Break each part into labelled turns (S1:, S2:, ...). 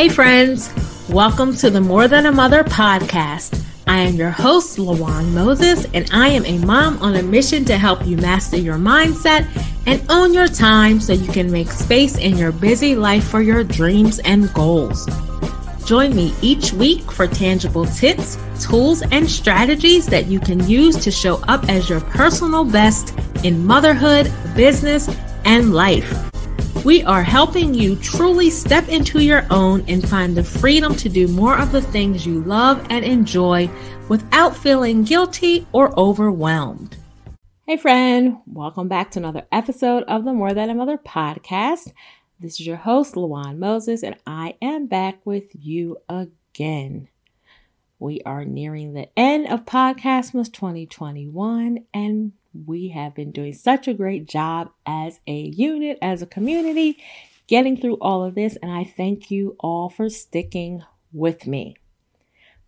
S1: Hey, friends. Welcome to the More Than a Mother podcast. I am your host, Lawan Moses, and I am a mom on a mission to help you master your mindset and own your time so you can make space in your busy life for your dreams and goals. Join me each week for tangible tips, tools, and strategies that you can use to show up as your personal best in motherhood, business, and life. We are helping you truly step into your own and find the freedom to do more of the things you love and enjoy without feeling guilty or overwhelmed. Hey, friend, welcome back to another episode of the More Than a Mother podcast. This is your host, Lawan Moses, and I am back with you again. We are nearing the end of Podcastmas 2021, and we have been doing such a great job as a unit, as a community, getting through all of this. And I thank you all for sticking with me.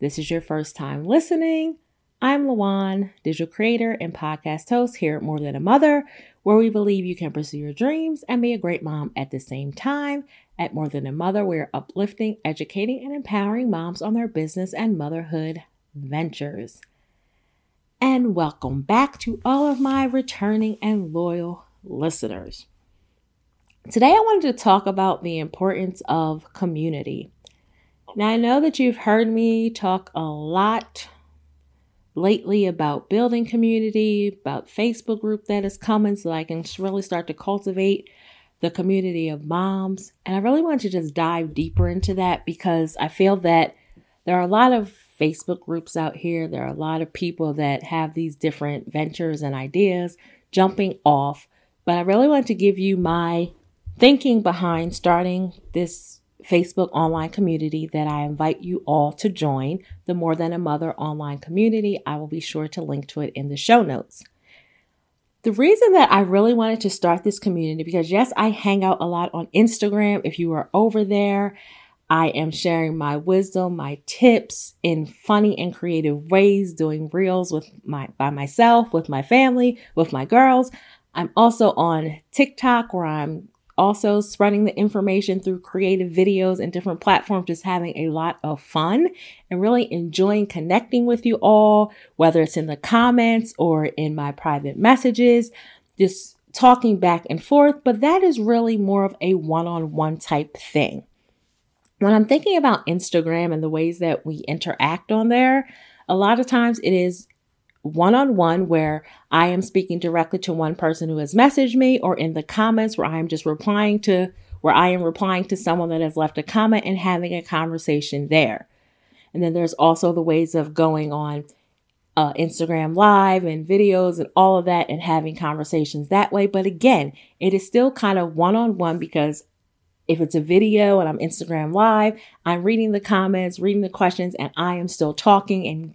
S1: This is your first time listening. I'm Lawan, digital creator and podcast host here at More Than a Mother, where we believe you can pursue your dreams and be a great mom at the same time. At More Than a Mother, we're uplifting, educating, and empowering moms on their business and motherhood ventures and welcome back to all of my returning and loyal listeners. Today, I wanted to talk about the importance of community. Now, I know that you've heard me talk a lot lately about building community, about Facebook group that is coming so I can really start to cultivate the community of moms. And I really want to just dive deeper into that because I feel that there are a lot of Facebook groups out here. There are a lot of people that have these different ventures and ideas jumping off. But I really want to give you my thinking behind starting this Facebook online community that I invite you all to join, the More Than a Mother online community. I will be sure to link to it in the show notes. The reason that I really wanted to start this community because yes, I hang out a lot on Instagram. If you are over there, I am sharing my wisdom, my tips in funny and creative ways, doing reels with my by myself, with my family, with my girls. I'm also on TikTok where I'm also spreading the information through creative videos and different platforms, just having a lot of fun and really enjoying connecting with you all, whether it's in the comments or in my private messages, just talking back and forth. But that is really more of a one on one type thing when I'm thinking about Instagram and the ways that we interact on there, a lot of times it is one on one where I am speaking directly to one person who has messaged me or in the comments where I am just replying to where I am replying to someone that has left a comment and having a conversation there. And then there's also the ways of going on uh, Instagram live and videos and all of that and having conversations that way. But again, it is still kind of one on one because if it's a video and I'm Instagram live, I'm reading the comments, reading the questions, and I am still talking and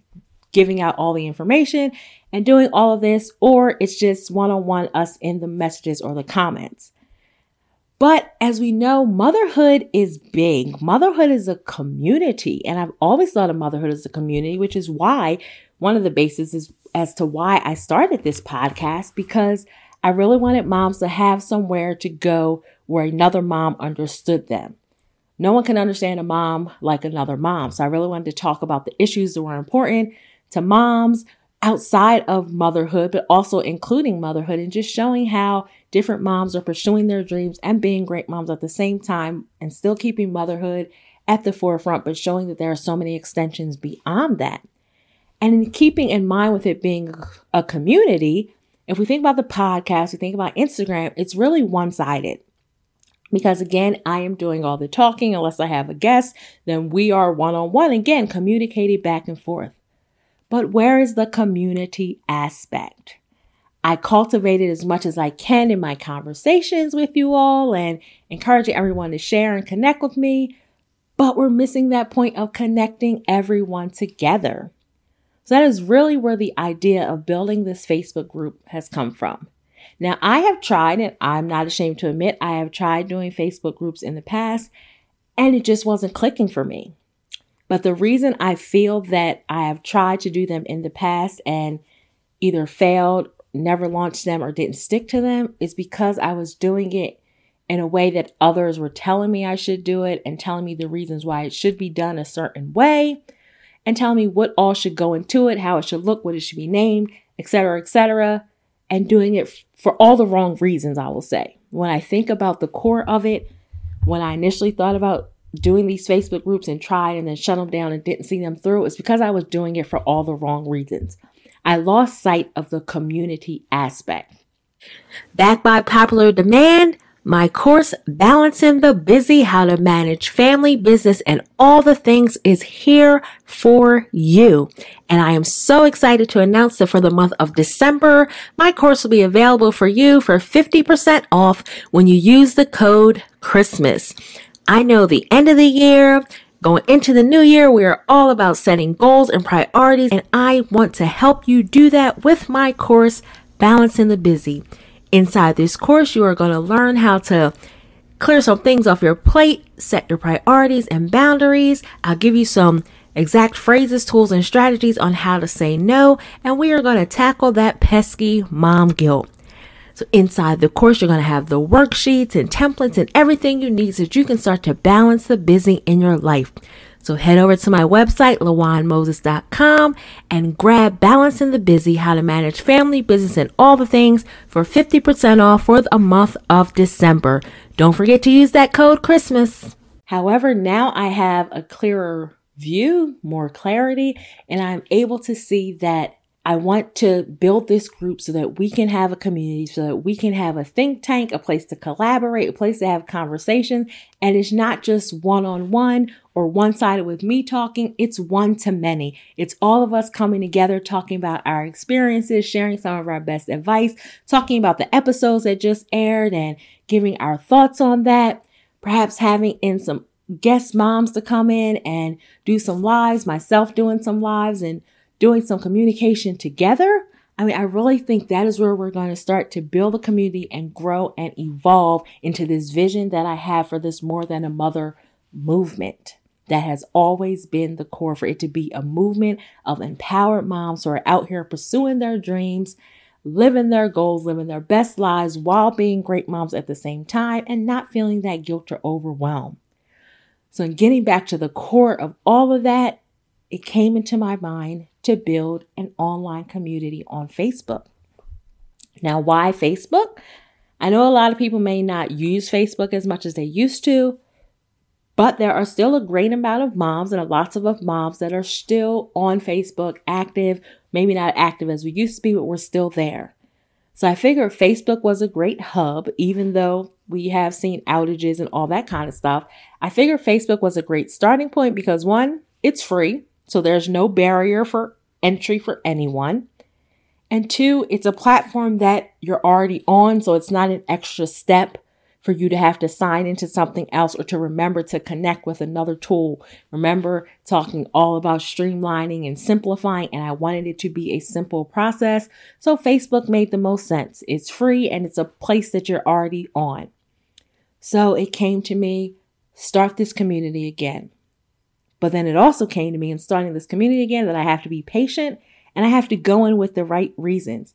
S1: giving out all the information and doing all of this, or it's just one on one us in the messages or the comments. But as we know, motherhood is big. Motherhood is a community. And I've always thought of motherhood as a community, which is why one of the bases is as to why I started this podcast, because I really wanted moms to have somewhere to go where another mom understood them. No one can understand a mom like another mom. So I really wanted to talk about the issues that were important to moms outside of motherhood, but also including motherhood and just showing how different moms are pursuing their dreams and being great moms at the same time and still keeping motherhood at the forefront, but showing that there are so many extensions beyond that. And in keeping in mind with it being a community, if we think about the podcast, we think about Instagram, it's really one sided. Because again, I am doing all the talking unless I have a guest, then we are one on one again, communicating back and forth. But where is the community aspect? I cultivate it as much as I can in my conversations with you all and encouraging everyone to share and connect with me. But we're missing that point of connecting everyone together. So that is really where the idea of building this Facebook group has come from. Now, I have tried, and I'm not ashamed to admit, I have tried doing Facebook groups in the past, and it just wasn't clicking for me. But the reason I feel that I have tried to do them in the past and either failed, never launched them, or didn't stick to them is because I was doing it in a way that others were telling me I should do it and telling me the reasons why it should be done a certain way and telling me what all should go into it, how it should look, what it should be named, etc., etc., and doing it for all the wrong reasons, I will say. When I think about the core of it, when I initially thought about doing these Facebook groups and tried and then shut them down and didn't see them through, it's because I was doing it for all the wrong reasons. I lost sight of the community aspect. Backed by popular demand, my course, Balancing the Busy, How to Manage Family, Business, and All the Things is here for you. And I am so excited to announce that for the month of December, my course will be available for you for 50% off when you use the code Christmas. I know the end of the year, Going into the new year, we are all about setting goals and priorities, and I want to help you do that with my course, Balancing the Busy. Inside this course, you are going to learn how to clear some things off your plate, set your priorities and boundaries. I'll give you some exact phrases, tools, and strategies on how to say no, and we are going to tackle that pesky mom guilt. So inside the course, you're going to have the worksheets and templates and everything you need so that you can start to balance the busy in your life. So head over to my website, lawanmoses.com and grab Balancing the Busy, how to manage family, business, and all the things for 50% off for the month of December. Don't forget to use that code Christmas. However, now I have a clearer view, more clarity, and I'm able to see that I want to build this group so that we can have a community, so that we can have a think tank, a place to collaborate, a place to have conversations. And it's not just one on one or one sided with me talking, it's one to many. It's all of us coming together, talking about our experiences, sharing some of our best advice, talking about the episodes that just aired and giving our thoughts on that. Perhaps having in some guest moms to come in and do some lives, myself doing some lives and doing some communication together, I mean, I really think that is where we're going to start to build a community and grow and evolve into this vision that I have for this more than a mother movement that has always been the core for it to be a movement of empowered moms who are out here pursuing their dreams, living their goals, living their best lives while being great moms at the same time and not feeling that guilt or overwhelm. So, in getting back to the core of all of that, it came into my mind to build an online community on Facebook. Now, why Facebook? I know a lot of people may not use Facebook as much as they used to, but there are still a great amount of moms and lots of moms that are still on Facebook active, maybe not active as we used to be, but we're still there. So I figured Facebook was a great hub, even though we have seen outages and all that kind of stuff. I figured Facebook was a great starting point because one, it's free. So there's no barrier for entry for anyone. And two, it's a platform that you're already on. So it's not an extra step for you to have to sign into something else or to remember to connect with another tool. Remember talking all about streamlining and simplifying, and I wanted it to be a simple process. So Facebook made the most sense. It's free and it's a place that you're already on. So it came to me start this community again. But then it also came to me in starting this community again that I have to be patient and I have to go in with the right reasons.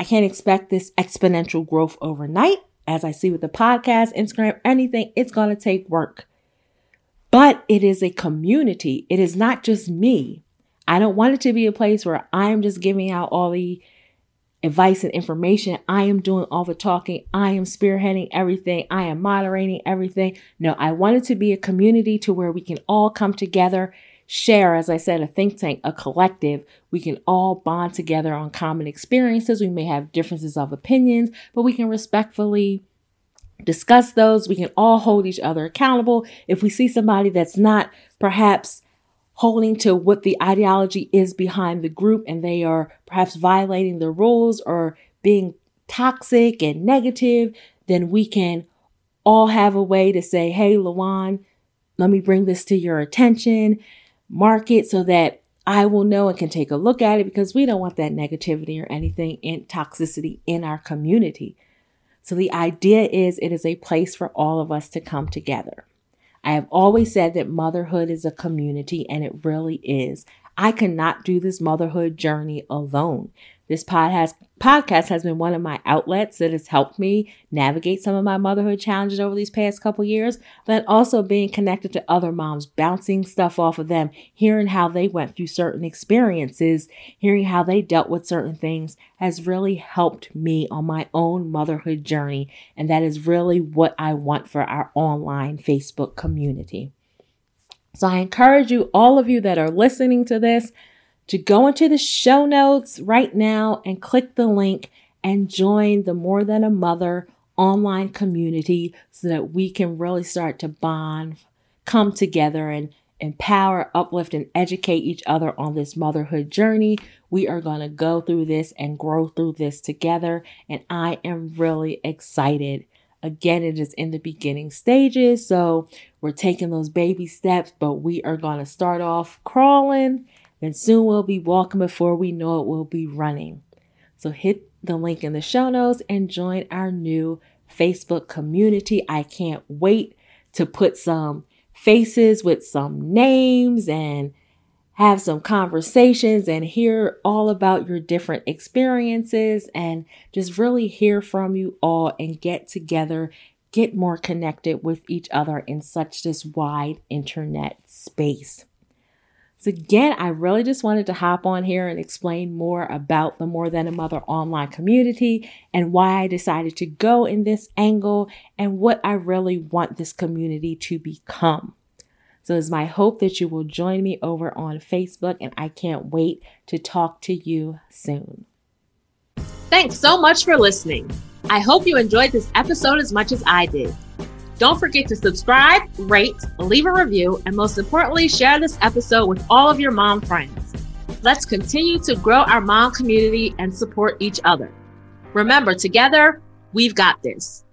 S1: I can't expect this exponential growth overnight. As I see with the podcast, Instagram, anything, it's going to take work. But it is a community. It is not just me. I don't want it to be a place where I'm just giving out all the advice and information. I am doing all the talking. I am spearheading everything. I am moderating everything. No, I want it to be a community to where we can all come together, share, as I said, a think tank, a collective. We can all bond together on common experiences. We may have differences of opinions, but we can respectfully discuss those. We can all hold each other accountable. If we see somebody that's not perhaps holding to what the ideology is behind the group and they are perhaps violating the rules or being toxic and negative, then we can all have a way to say, hey, Lawan, let me bring this to your attention, mark it so that I will know and can take a look at it because we don't want that negativity or anything in toxicity in our community. So the idea is it is a place for all of us to come together. I have always said that motherhood is a community, and it really is. I cannot do this motherhood journey alone. This pod has, podcast has been one of my outlets that has helped me navigate some of my motherhood challenges over these past couple years, but also being connected to other moms, bouncing stuff off of them, hearing how they went through certain experiences, hearing how they dealt with certain things has really helped me on my own motherhood journey. And that is really what I want for our online Facebook community. So I encourage you, all of you that are listening to this, to go into the show notes right now and click the link and join the More Than a Mother online community so that we can really start to bond, come together, and empower, uplift, and educate each other on this motherhood journey. We are going to go through this and grow through this together. And I am really excited. Again, it is in the beginning stages. So we're taking those baby steps, but we are going to start off crawling and soon we'll be walking before we know it, we'll be running. So hit the link in the show notes and join our new Facebook community. I can't wait to put some faces with some names and have some conversations and hear all about your different experiences and just really hear from you all and get together, get more connected with each other in such this wide internet space. So, again, I really just wanted to hop on here and explain more about the More Than a Mother online community and why I decided to go in this angle and what I really want this community to become. So, it's my hope that you will join me over on Facebook, and I can't wait to talk to you soon.
S2: Thanks so much for listening. I hope you enjoyed this episode as much as I did. Don't forget to subscribe, rate, leave a review, and most importantly, share this episode with all of your mom friends. Let's continue to grow our mom community and support each other. Remember, together, we've got this.